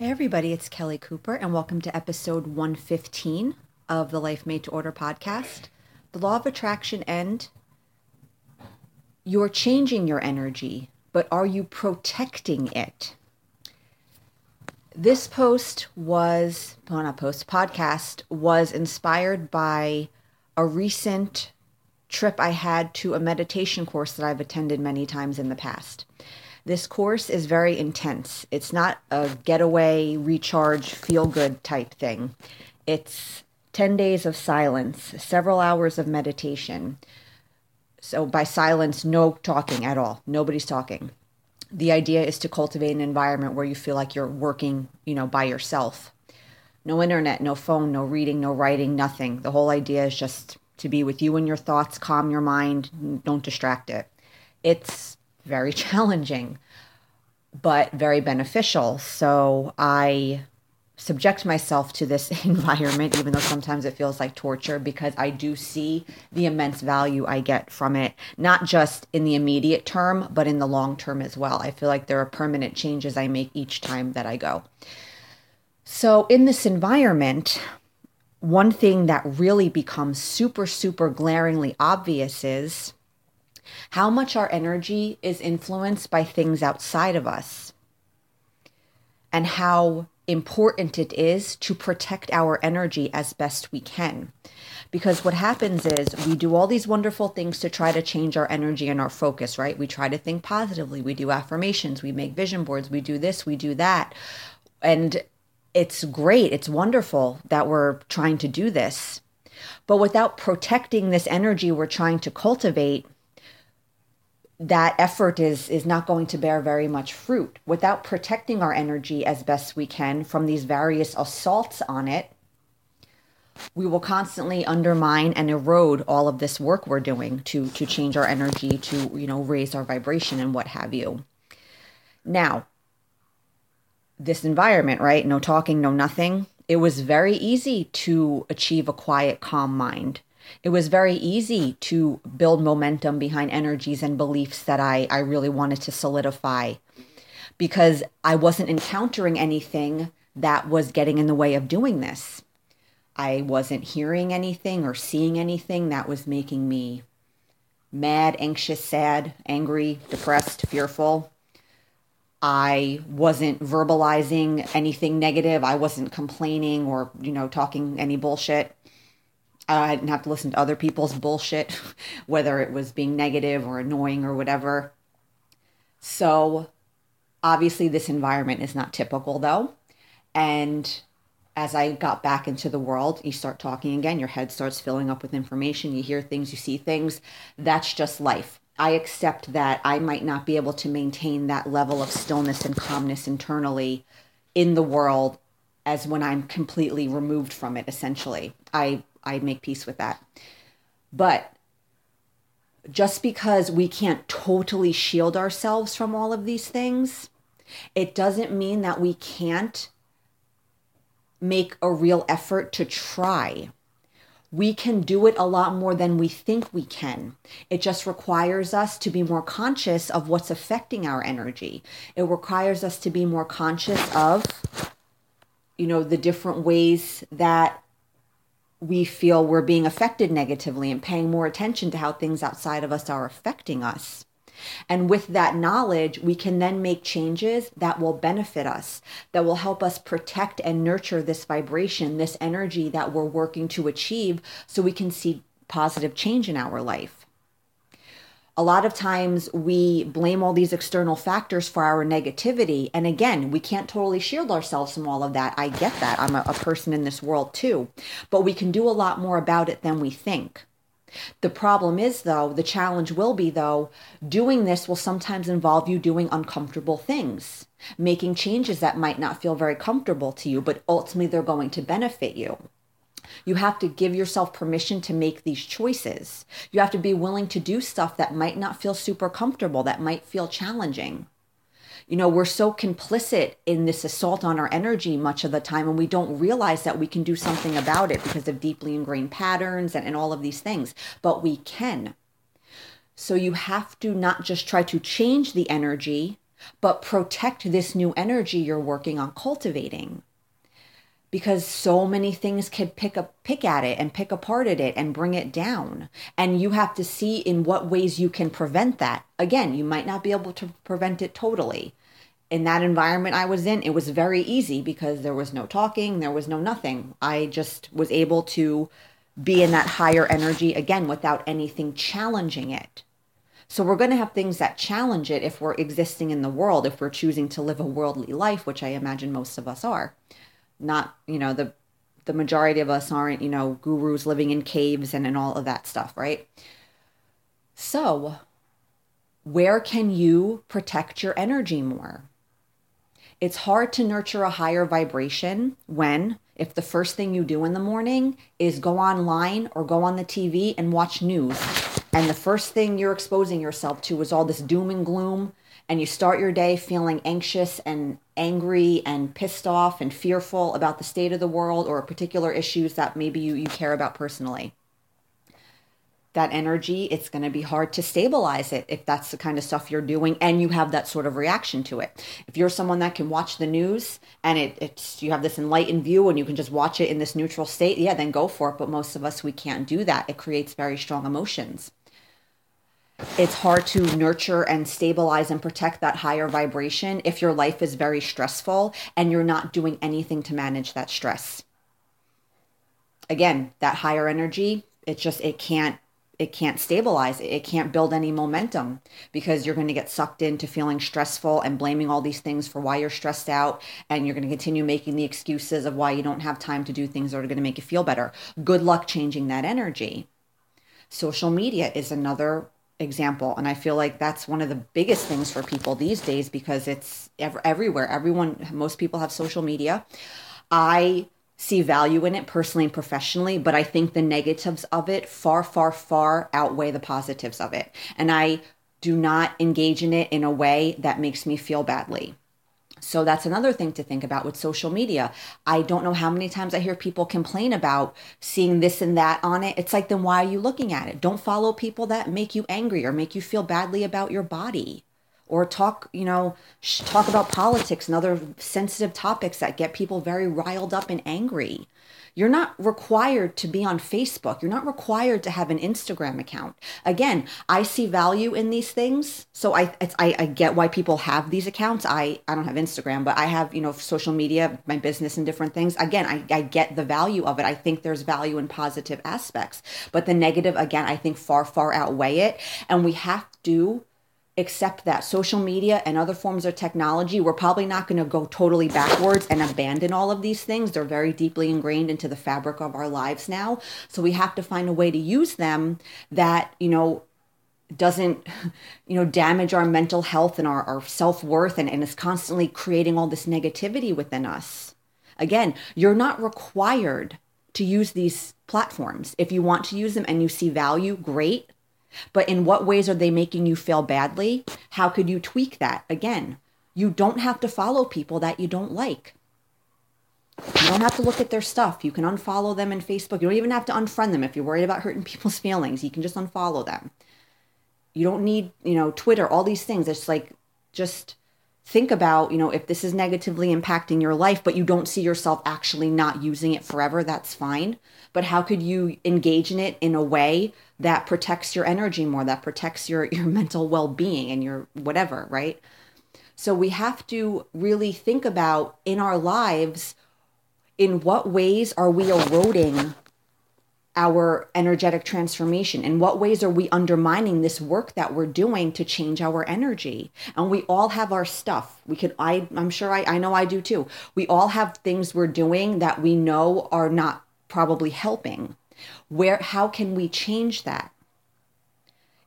Hey, everybody, it's Kelly Cooper, and welcome to episode 115 of the Life Made to Order podcast. The law of attraction and you're changing your energy, but are you protecting it? This post was, well, not post, podcast was inspired by a recent trip I had to a meditation course that I've attended many times in the past. This course is very intense. It's not a getaway, recharge, feel good type thing. It's 10 days of silence, several hours of meditation. So, by silence, no talking at all. Nobody's talking. The idea is to cultivate an environment where you feel like you're working, you know, by yourself. No internet, no phone, no reading, no writing, nothing. The whole idea is just to be with you and your thoughts, calm your mind, don't distract it. It's very challenging, but very beneficial. So I subject myself to this environment, even though sometimes it feels like torture, because I do see the immense value I get from it, not just in the immediate term, but in the long term as well. I feel like there are permanent changes I make each time that I go. So, in this environment, one thing that really becomes super, super glaringly obvious is how much our energy is influenced by things outside of us, and how important it is to protect our energy as best we can. Because what happens is we do all these wonderful things to try to change our energy and our focus, right? We try to think positively, we do affirmations, we make vision boards, we do this, we do that. And it's great, it's wonderful that we're trying to do this. But without protecting this energy we're trying to cultivate, that effort is is not going to bear very much fruit. Without protecting our energy as best we can from these various assaults on it we will constantly undermine and erode all of this work we're doing to to change our energy to you know raise our vibration and what have you. Now this environment right? No talking no nothing. It was very easy to achieve a quiet calm mind it was very easy to build momentum behind energies and beliefs that I, I really wanted to solidify because I wasn't encountering anything that was getting in the way of doing this. I wasn't hearing anything or seeing anything that was making me mad, anxious, sad, angry, depressed, fearful. I wasn't verbalizing anything negative. I wasn't complaining or, you know, talking any bullshit. I didn't have to listen to other people's bullshit, whether it was being negative or annoying or whatever. So, obviously, this environment is not typical though. And as I got back into the world, you start talking again, your head starts filling up with information, you hear things, you see things. That's just life. I accept that I might not be able to maintain that level of stillness and calmness internally in the world as when I'm completely removed from it, essentially. I I make peace with that. But just because we can't totally shield ourselves from all of these things, it doesn't mean that we can't make a real effort to try. We can do it a lot more than we think we can. It just requires us to be more conscious of what's affecting our energy. It requires us to be more conscious of, you know, the different ways that we feel we're being affected negatively and paying more attention to how things outside of us are affecting us. And with that knowledge, we can then make changes that will benefit us, that will help us protect and nurture this vibration, this energy that we're working to achieve so we can see positive change in our life a lot of times we blame all these external factors for our negativity. And again, we can't totally shield ourselves from all of that. I get that. I'm a, a, person in this world too. But we can do a lot more about it than we think. The problem is, though, the challenge will be, though, doing this will sometimes involve you doing uncomfortable things, making changes that might not feel very comfortable to you, but ultimately they're going to benefit you. You have to give yourself permission to make these choices. You have to be willing to do stuff that might not feel super comfortable, that might feel challenging. You know, we're so complicit in this assault on our energy much of the time, and we don't realize that we can do something about it because of deeply ingrained patterns and, and all of these things. But we can. So you have to not just try to change the energy, but protect this new energy you're working on cultivating because so many things could pick up pick at it and pick apart at it and bring it down. And you have to see in what ways you can prevent that. Again you might not be able to prevent it totally. In that environment I was in it was very easy because there was no talking there was no nothing. I just was able to be in that higher energy again without anything challenging it. So we're going to have things that challenge it if we're existing in the world if we're choosing to live a worldly life which I imagine most of us are not you know the the majority of us aren't you know gurus living in caves and and all of that stuff right? So where can you protect your energy more? It's hard to nurture a higher vibration when if the first thing you do in the morning is go online or go on the TV and watch news and the first thing you're exposing yourself to is all this doom and gloom and you start your day feeling anxious and angry and pissed off and fearful about the state of the world or particular issues that maybe you, you care about personally. That energy it's going to be hard to stabilize it if that's the kind of stuff you're doing and you have that sort of reaction to it. If you're someone that can watch the news and it, it's you have this enlightened view and you can just watch it in this neutral state yeah then go for it. But most of us we can't do that. It creates very strong emotions it's hard to nurture and stabilize and protect that higher vibration if your life is very stressful and you're not doing anything to manage that stress. Again, that higher energy, it just it can't it can't stabilize it. It can't build any momentum because you're going to get sucked into feeling stressful and blaming all these things for why you're stressed out. And you're going to continue making the excuses of why you don't have time to do things that are going to make you feel better. Good luck changing that energy. Social media is another example and i feel like that's one of the biggest things for people these days because it's ev- everywhere. Everyone most people have social media. I see value in it personally and professionally but i think the negatives of it far far far outweigh the positives of it. And i do not engage in it in a way that makes me feel badly so that's another thing to think about with social media. I don't know how many times I hear people complain about seeing this and that on it. It's like, then why are you looking at it? Don't follow people that make you angry or make you feel badly about your body or talk, you know, talk about politics and other sensitive topics that get people very riled up and angry. You're not required to be on Facebook. You're not required to have an Instagram account. Again, I see value in these things. So I, I, I get why people have these accounts. I, I don't have Instagram, but I have, you know, social media, my business and different things. Again, I, I get the value of it. I think there's value in positive aspects, but the negative, again, I think far, far outweigh it. And we have to accept that social media and other forms of technology, we're probably not going to go totally backwards and abandon all of these things. They're very deeply ingrained into the fabric of our lives now. So we have to find a way to use them that, you know, doesn't you know damage our mental health and our, our self-worth and, and is constantly creating all this negativity within us again you're not required to use these platforms if you want to use them and you see value great but in what ways are they making you feel badly? How could you tweak that? Again, you don't have to follow people that you don't like. You don't have to look at their stuff. You can unfollow them in Facebook. You don't even have to unfriend them if you're worried about hurting people's feelings. You can just unfollow them. You don't need, you know, Twitter, all these things. It's like just think about, you know, if this is negatively impacting your life, but you don't see yourself actually not using it forever, that's fine. But how could you engage in it in a way that protects your energy more, that protects your, your mental well being and your whatever, right? So we have to really think about in our lives in what ways are we eroding our energetic transformation? In what ways are we undermining this work that we're doing to change our energy? And we all have our stuff. We could, I, I'm sure I, I know I do too. We all have things we're doing that we know are not probably helping where how can we change that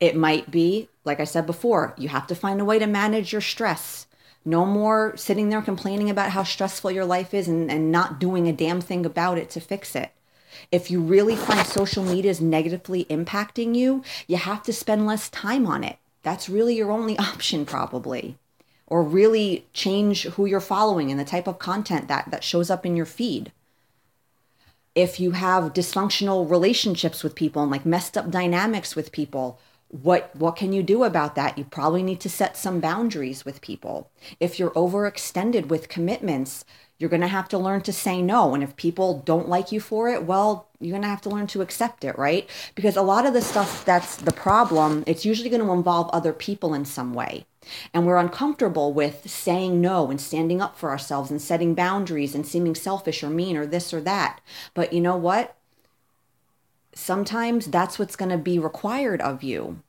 it might be like i said before you have to find a way to manage your stress no more sitting there complaining about how stressful your life is and, and not doing a damn thing about it to fix it if you really find social media is negatively impacting you you have to spend less time on it. That's really your only option probably. Or really change who you're following and the type of content that that shows up in your feed. If you have dysfunctional relationships with people and like messed up dynamics with people, what what can you do about that? You probably need to set some boundaries with people. If you're overextended with commitments you're going to have to learn to say no and if people don't like you for it well you're going to have to learn to accept it right? Because a lot of the stuff that's the problem it's usually going to involve other people in some way. And we're uncomfortable with saying no and standing up for ourselves and setting boundaries and seeming selfish or mean or this or that. But you know what? Sometimes that's what's going to be required of you.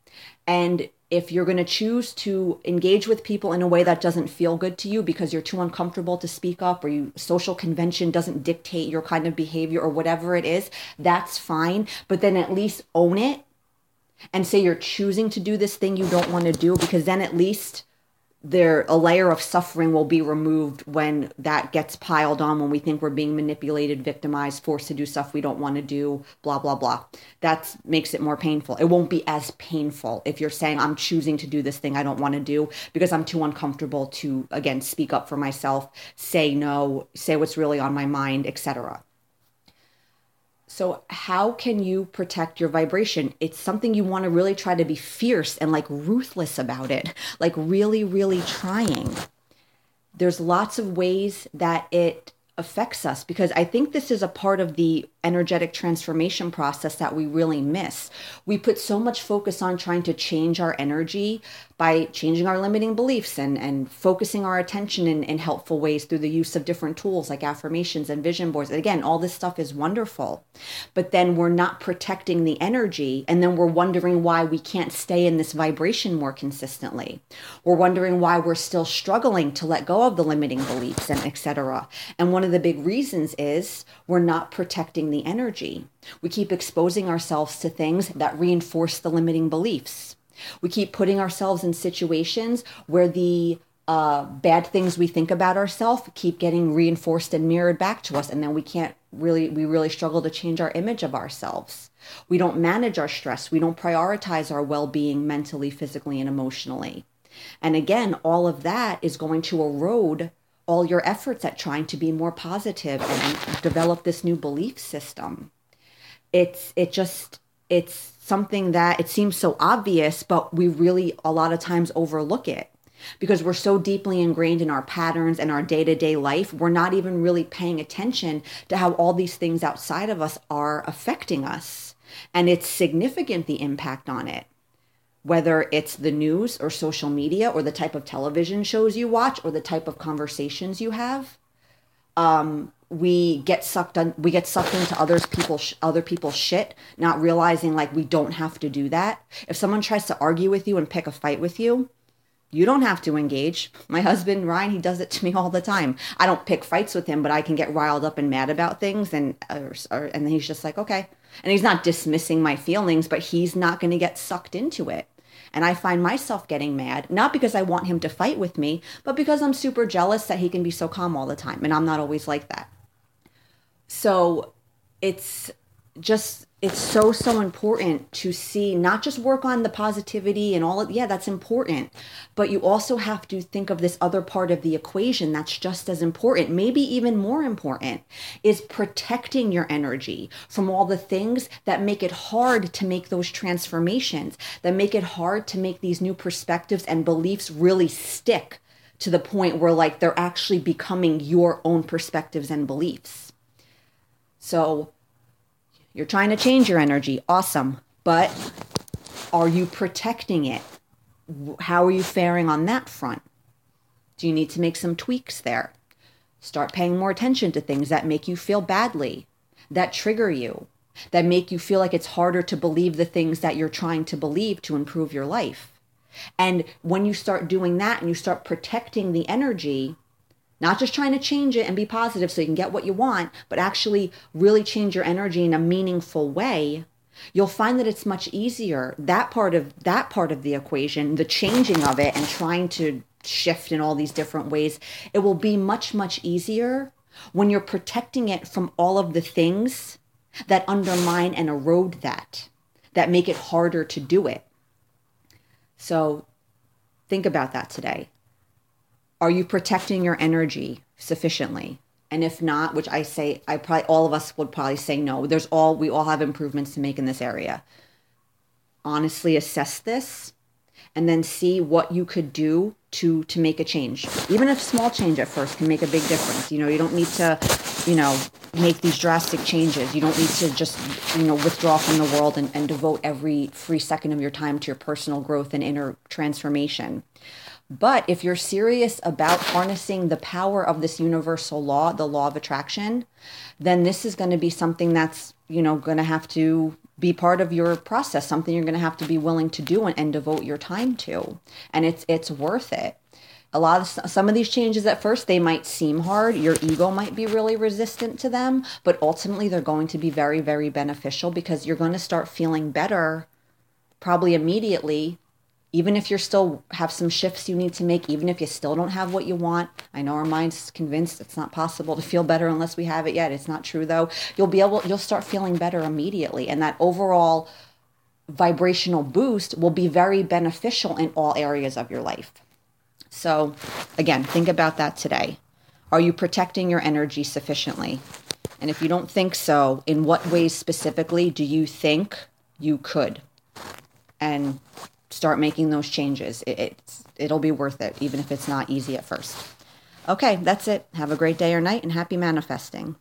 And if you're going to choose to engage with people in a way that doesn't feel good to you because you're too uncomfortable to speak up or you social convention doesn't dictate your kind of behavior or whatever it is, that's fine, but then at least own it and say you're choosing to do this thing you don't want to do because then at least there a layer of suffering will be removed when that gets piled on when we think we're being manipulated victimized forced to do stuff we don't want to do blah blah blah. That makes it more painful. It won't be as painful if you're saying i'm choosing to do this thing i don't want to do because i'm too uncomfortable to again speak up for myself say no say what's really on my mind etc so, how can you protect your vibration? It's something you want to really try to be fierce and like ruthless about it, like really, really trying. There's lots of ways that it affects us because I think this is a part of the energetic transformation process that we really miss. We put so much focus on trying to change our energy by changing our limiting beliefs and, and focusing our attention in, in helpful ways through the use of different tools like affirmations and vision boards. And again, all this stuff is wonderful, but then we're not protecting the energy. And then we're wondering why we can't stay in this vibration more consistently. We're wondering why we're still struggling to let go of the limiting beliefs and etc. And one of the big reasons is we're not protecting the energy. We keep exposing ourselves to things that reinforce the limiting beliefs. We keep putting ourselves in situations where the uh, bad things we think about ourselves keep getting reinforced and mirrored back to us, and then we can't really, we really struggle to change our image of ourselves. We don't manage our stress. We don't prioritize our well being mentally, physically, and emotionally. And again, all of that is going to erode all your efforts at trying to be more positive and develop this new belief system. It's it just it's something that it seems so obvious, but we really a lot of times overlook it. Because we're so deeply ingrained in our patterns and our day-to-day life we're not even really paying attention to how all these things outside of us are affecting us. And it's significant the impact on it whether it's the news or social media or the type of television shows you watch or the type of conversations you have um, we get sucked on we get sucked into others people other people's shit not realizing like we don't have to do that. If someone tries to argue with you and pick a fight with you you don't have to engage. My husband ryan he does it to me all the time. I don't pick fights with him but i can get riled up and mad about things and or, or, and he's just like okay. And he's not dismissing my feelings but he's not going to get sucked into it and I find myself getting mad, not because I want him to fight with me, but because I'm super jealous that he can be so calm all the time. And I'm not always like that. So it's just it's so so important to see not just work on the positivity and all of yeah that's important but you also have to think of this other part of the equation that's just as important maybe even more important is protecting your energy from all the things that make it hard to make those transformations that make it hard to make these new perspectives and beliefs really stick to the point where like they're actually becoming your own perspectives and beliefs. So you're trying to change your energy. Awesome. But are you protecting it? How are you faring on that front? Do you need to make some tweaks there? Start paying more attention to things that make you feel badly, that trigger you, that make you feel like it's harder to believe the things that you're trying to believe to improve your life. And when you start doing that and you start protecting the energy, not just trying to change it and be positive so you can get what you want, but actually really change your energy in a meaningful way, you'll find that it's much easier. That part of that part of the equation, the changing of it and trying to shift in all these different ways, it will be much much easier when you're protecting it from all of the things that undermine and erode that, that make it harder to do it. So think about that today. Are you protecting your energy sufficiently? And if not, which I say, I probably all of us would probably say no. There's all we all have improvements to make in this area. honestly assess this and then see what you could do to to make a change even if small change at first can make a big difference you know you don't need to you know make these drastic changes you don't need to just you know withdraw from the world and, and devote every free second of your time to your personal growth and inner transformation but if you're serious about harnessing the power of this universal law the law of attraction then this is going to be something that's you know going to have to be part of your process, something you're going to have to be willing to do and, and devote your time to. And it's it's worth it. A lot of some of these changes at first they might seem hard. Your ego might be really resistant to them, but ultimately they're going to be very very beneficial because you're going to start feeling better probably immediately even if you're still have some shifts you need to make even if you still don't have what you want i know our mind's convinced it's not possible to feel better unless we have it yet. It's not true though. You'll be able you'll start feeling better immediately and that overall vibrational boost will be very beneficial in all areas of your life. So again think about that today. Are you protecting your energy sufficiently? And if you don't think so in what ways specifically do you think you could? And start making those changes. It, it's, it'll be worth it, even if it's not easy at first. Okay, that's it. Have a great day or night and happy manifesting.